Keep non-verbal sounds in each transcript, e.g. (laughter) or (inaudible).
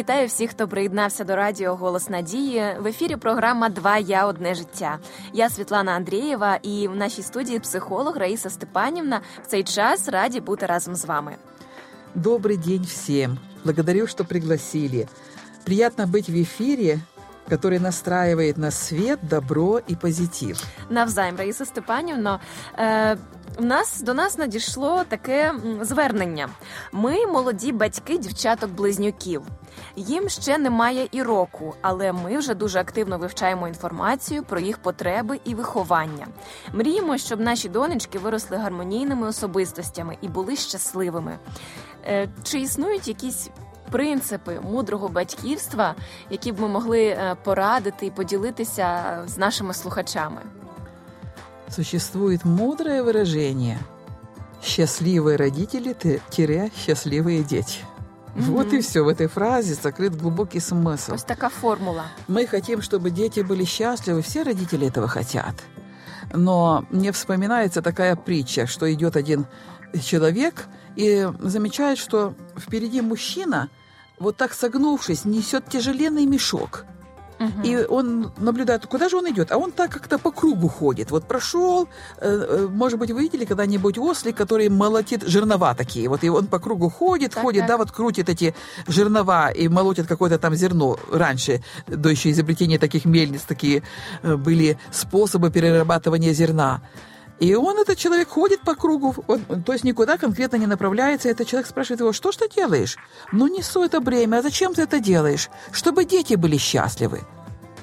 Вітаю всіх, хто приєднався до радіо Голос Надії. В ефірі програма Два я одне життя. Я Світлана Андрієва, і в нашій студії психолог Раїса Степанівна. В цей час раді бути разом з вами. Добрый день всем. Благодарю, что пригласили. Приятно быть в эфире, который настраивает на свет, добро и позитив. Навзаєм, Раїса Степанівно. Е, в нас до нас надійшло таке звернення. Ми молоді батьки дівчаток-близнюків. Їм ще немає і року, але ми вже дуже активно вивчаємо інформацію про їх потреби і виховання. Мріємо, щоб наші донечки виросли гармонійними особистостями і були щасливими. Е, Чи існують якісь принципи мудрого батьківства, які б ми могли е, порадити і поділитися з нашими слухачами? Существует мудрое выражение «счастливые родители – тире счастливые дети». Вот и все. В этой фразе закрыт глубокий смысл. Ось така формула. Мы хотим, чтобы дети были счастливы, все родители этого хотят. Но мне вспоминается такая притча, что идет один человек и замечает, что впереди мужчина, вот так согнувшись, несет тяжеленный мешок. Мгм. И он наблюдает, куда же он идет? А он так как-то по кругу ходит. Вот прошел, э, э, может быть, вы видели когда-нибудь ослик, который молотит жернова такие. Вот и он по кругу ходит, Так, ходит, так. да, вот крутит эти жернова и молотит какое-то там зерно. Раньше, до еще изобретения таких мельниц, такие э, были способы перерабатывания зерна. И он, этот человек, ходит по кругу, он, то есть никуда конкретно не направляется. Этот человек спрашивает его, что ж ты делаешь? Ну, несу это бремя, а зачем ты это делаешь? Чтобы дети были счастливы.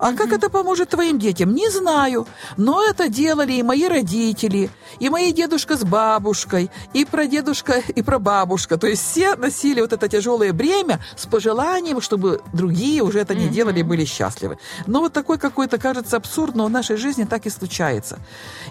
А как это поможет твоим детям? Не знаю. Но это делали и мои родители, и мои дедушка с бабушкой, и прадедушка, и прабабушка. То есть все носили вот это тяжелое бремя с пожеланием, чтобы другие уже это не делали и были счастливы. Но вот такой какой-то, кажется, абсурд, но в нашей жизни так и случается.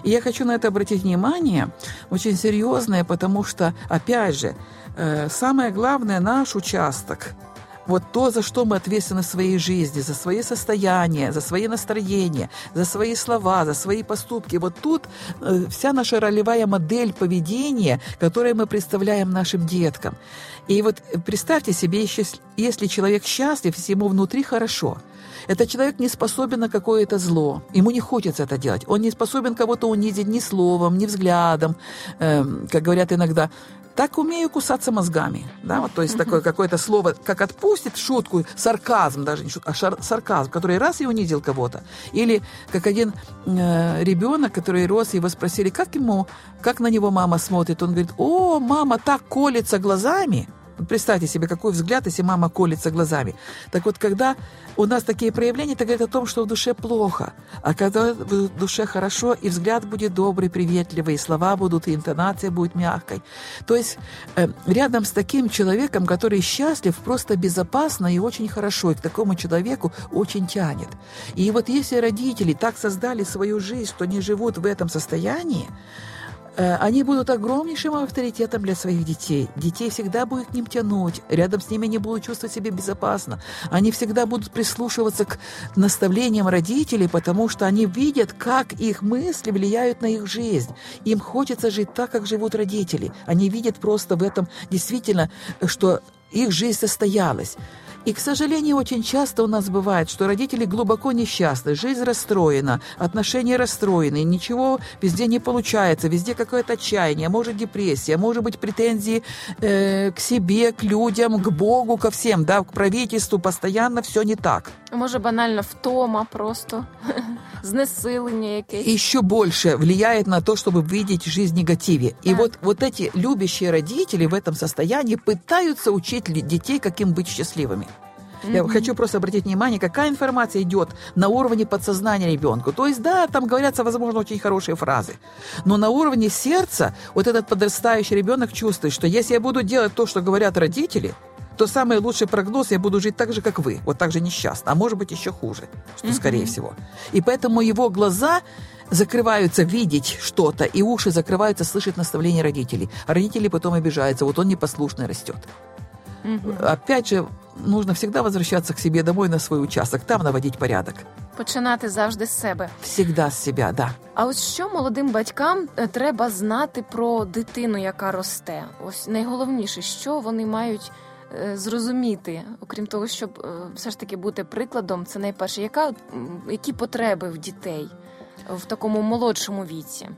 И я хочу на это обратить внимание, очень серьезное, потому что, опять же, э, самое главное, наш участок – вот то, за что мы ответственны в своей жизни, за свои состояния, за свои настроения, за свои слова, за свои поступки. Вот тут э, вся наша ролевая модель поведения, которую мы представляем нашим деткам. И вот представьте себе, если человек счастлив, если ему внутри хорошо, этот человек не способен на какое-то зло. Ему не хочется это делать. Он не способен кого-то унизить ни словом, ни взглядом. Эм, как говорят иногда, так умею кусаться мозгами. Да? Вот, то есть такое какое-то слово, как отпустит шутку, сарказм даже, не шутка, а шар- сарказм, который раз и унизил кого-то. Или как один э, ребенок, который рос, его спросили, как ему, как на него мама смотрит. Он говорит, о, мама так колется глазами. Представьте себе, какой взгляд, если мама колется глазами. Так вот, когда у нас такие проявления, это говорит о том, что в душе плохо. А когда в душе хорошо, и взгляд будет добрый, приветливый, и слова будут, и интонация будет мягкой. То есть э, рядом с таким человеком, который счастлив, просто безопасно и очень хорошо, и к такому человеку очень тянет. И вот если родители так создали свою жизнь, что они живут в этом состоянии, они будут огромнейшим авторитетом для своих детей. Детей всегда будет к ним тянуть, рядом с ними они будут чувствовать себя безопасно. Они всегда будут прислушиваться к наставлениям родителей, потому что они видят, как их мысли влияют на их жизнь. Им хочется жить так, как живут родители. Они видят просто в этом действительно, что их жизнь состоялась. И, к сожалению, очень часто у нас бывает, что родители глубоко несчастны, жизнь расстроена, отношения расстроены, ничего везде не получается, везде какое-то отчаяние, может депрессия, может быть претензии э, к себе, к людям, к Богу, ко всем, да, к правительству, постоянно все не так. Може, банально втома просто, (laughs) знесилення якесь. еще больше влияет на то, чтобы видеть жизнь в негативе. И Так. вот, вот эти любящие родители в этом состоянии пытаются учить детей, каким быть счастливыми. Я хочу просто обратить внимание, какая информация идет на уровне подсознания ребенку. То есть, да, там говорятся, возможно, очень хорошие фразы. Но на уровне сердца вот этот подрастающий ребенок чувствует, что если я буду делать то, что говорят родители, то самый лучший прогноз я буду жить так же, как вы, вот так же несчастно, а может быть еще хуже, что скорее всего. И поэтому его глаза закрываются видеть что-то, и уши закрываются слышать наставления родителей. А родители потом обижаются, вот он непослушный растет. Мгм. Опять же, нужно всегда возвращаться к себе домой на свой участок, там наводить порядок. Починати завжди з себе. Всегда с себя, да. А ось що молодим батькам треба знати про дитину, яка росте? Ось найголовніше, що вони мають зрозуміти, окрім того, щоб все ж таки бути прикладом, це найперше, яка які потреби в дітей в такому молодшому віці?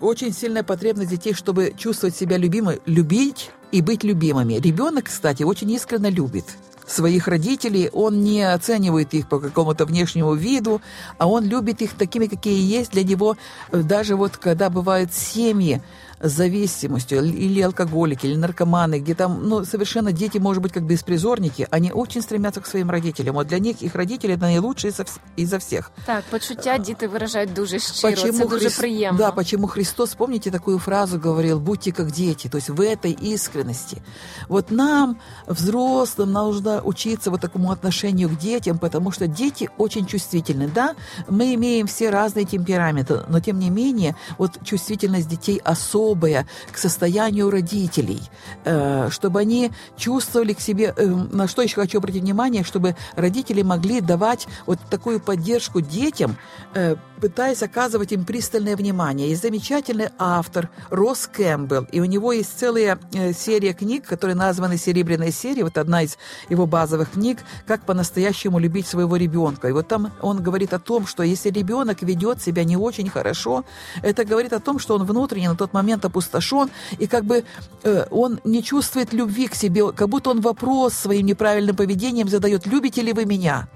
Очень сильная потребность детей, чтобы чувствовать себя любимой, любить и быть любимыми. Ребенок, кстати, очень искренне любит своих родителей, он не оценивает их по какому-то внешнему виду, а он любит их такими, какие есть для него. Даже вот когда бывают семьи, с зависимостью, или алкоголики, или наркоманы, где там, ну, совершенно дети, может быть, как беспризорники, они очень стремятся к своим родителям. Вот для них их родители это наилучшие изо всех. Так, почуття діти виражають дуже щиро, почему це дуже Христ... приємно. Да, почему Христос, помните, такую фразу говорил, будьте как дети, то есть в этой искренности. Вот нам, взрослым, нужно учиться вот такому отношению к детям, потому что дети очень чувствительны. Да, мы имеем все разные темпераменты, но тем не менее, вот чувствительность детей особая особое к состоянию родителей, э, чтобы они чувствовали к себе, э, на что еще хочу обратить внимание, чтобы родители могли давать вот такую поддержку детям, э, пытаясь оказывать им пристальное внимание. Есть замечательный автор Росс Кэмпбелл, и у него есть целая серия книг, которые названы «Серебряной серией», вот одна из его базовых книг «Как по-настоящему любить своего ребенка». И вот там он говорит о том, что если ребенок ведет себя не очень хорошо, это говорит о том, что он внутренне на тот момент момент опустошен, и как бы э, он не чувствует любви к себе, как будто он вопрос своим неправильным поведением задает, любите ли вы меня?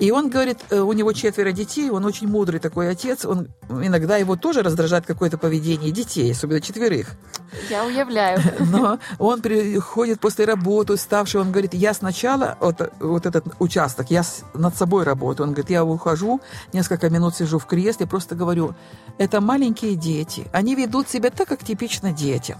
И он говорит, э, у него четверо детей, он очень мудрый такой отец, он иногда его тоже раздражает какое-то поведение детей, особенно четверых. Я уявляю. (laughs) Но он приходит после работы, уставший, он говорит, я сначала, вот, вот этот участок, я над собой работаю, он говорит, я ухожу, несколько минут сижу в кресле, просто говорю, это маленькие дети, они ведут себя так, как типично детям.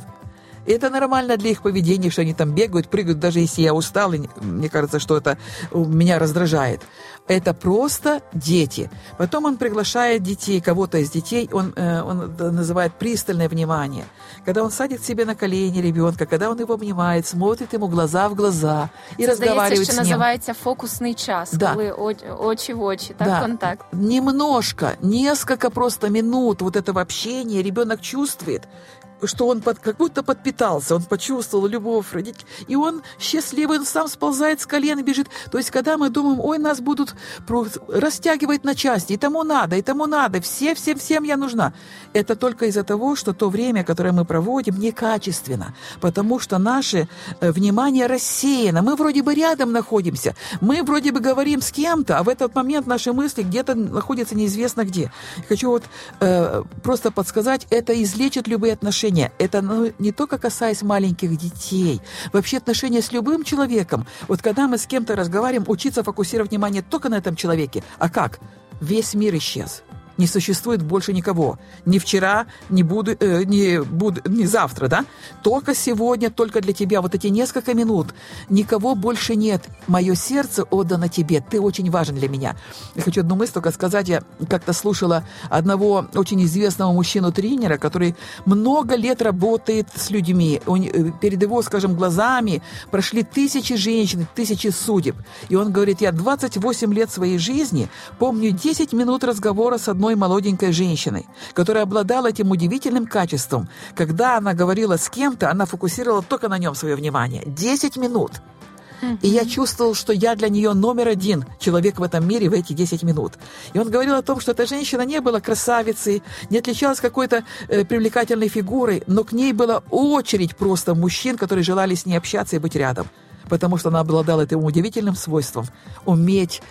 И это нормально для их поведения, что они там бегают, прыгают, даже если я устал, и мне кажется, что это меня раздражает. Это просто дети. Потом он приглашает детей, кого-то из детей, он, э, он называет пристальное внимание. Когда он садит себе на колени ребенка, когда он его обнимает, смотрит ему глаза в глаза и Це разговаривает здається, що с ним. називається фокусний час, да. коли очі в очі, так, да. контакт. Немножко, несколько просто минут вот этого общения ребенок чувствует, что он под, как будто подпитался, он почувствовал любовь родителей, и он счастливый, он сам сползает с колен и бежит. То есть, когда мы думаем, ой, нас будут растягивать на части, и тому надо, и тому надо, все, всем, всем я нужна. Это только из-за того, что то время, которое мы проводим, некачественно, потому что наше э, внимание рассеяно. Мы вроде бы рядом находимся, мы вроде бы говорим с кем-то, а в этот момент наши мысли где-то находятся неизвестно где. Хочу вот э, просто подсказать, это излечит любые отношения отношения. Это ну, не только касаясь маленьких детей. Вообще отношения с любым человеком. Вот когда мы с кем-то разговариваем, учиться фокусировать внимание только на этом человеке. А как? Весь мир исчез не существует больше никого. Ни вчера, ни, буду, э, ни, буду, ни завтра, да? Только сегодня, только для тебя. Вот эти несколько минут. Никого больше нет. Мое сердце отдано тебе. Ты очень важен для меня. Я хочу одну мысль только сказать. Я как-то слушала одного очень известного мужчину-тренера, который много лет работает с людьми. Он, э, перед его, скажем, глазами прошли тысячи женщин, тысячи судеб. И он говорит, я 28 лет своей жизни помню 10 минут разговора с одной одной молоденькой женщиной, которая обладала этим удивительным качеством. Когда она говорила с кем-то, она фокусировала только на нем свое внимание. Десять минут. И я чувствовал, что я для нее номер один человек в этом мире в эти 10 минут. И он говорил о том, что эта женщина не была красавицей, не отличалась какой-то э, привлекательной фигурой, но к ней была очередь просто мужчин, которые желали с ней общаться и быть рядом потому что она обладала этим удивительным свойством уметь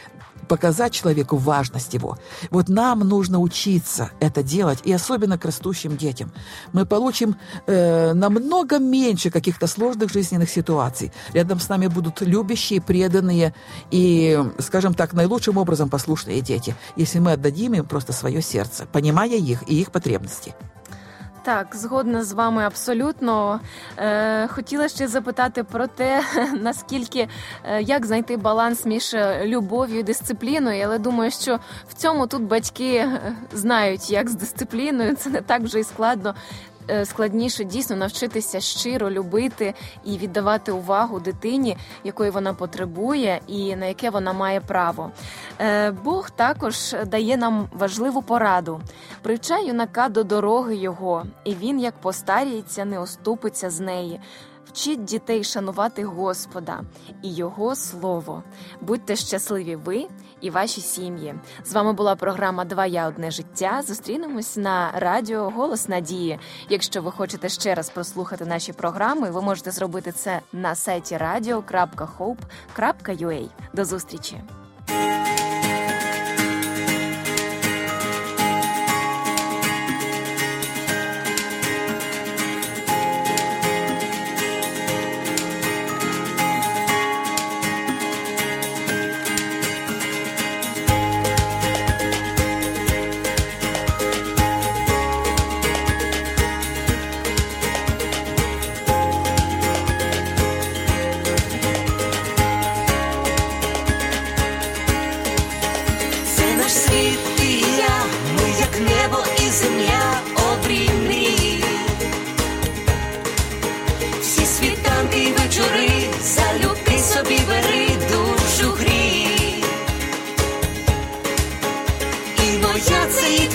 показать человеку важность его. Вот нам нужно учиться это делать, и особенно к растущим детям. Мы получим э, намного меньше каких-то сложных жизненных ситуаций. Рядом с нами будут любящие, преданные и, скажем так, наилучшим образом послушные дети, если мы отдадим им просто свое сердце, понимая их и их потребности. Так, згодна з вами абсолютно. Е, Хотіла ще запитати про те, (laughs) наскільки е, як знайти баланс між е, любов'ю і дисципліною, але думаю, що в цьому тут батьки е, знають, як з дисципліною. Це не так вже і складно. Е, складніше дійсно навчитися щиро любити і віддавати увагу дитині, якої вона потребує, і на яке вона має право. Е, Бог також дає нам важливу пораду: привчай юнака до дороги його, і він, як постаріється, не оступиться з неї. Вчіть дітей шанувати Господа і Його Слово. Будьте щасливі ви і ваші сім'ї. З вами була програма Два я одне життя. Зустрінемось на радіо Голос Надії. Якщо ви хочете ще раз прослухати наші програми, ви можете зробити це на сайті radio.hope.ua. До зустрічі.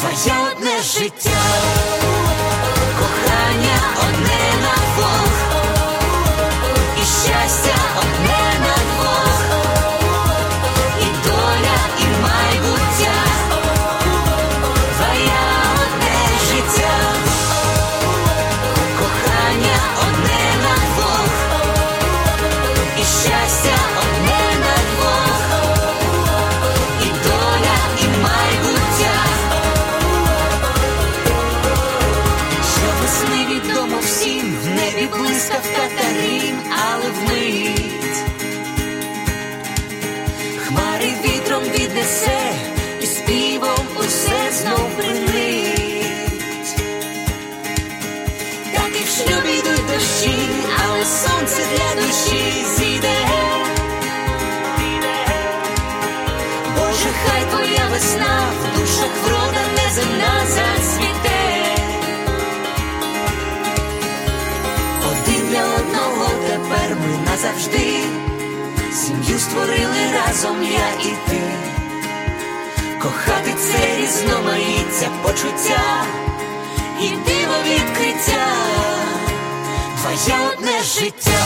Твоє одне життя, кохання одне на двох, і щастя одне усе знов принить. Так і в шлюбі йдуть дощі, але сонце для душі зійде. Боже, хай твоя весна в душах врода неземна зацвіте. Один для одного тепер ми назавжди. Сім'ю створили разом я і ти. Кохати це різноманіття почуття і диво відкриття. Твоє одне життя.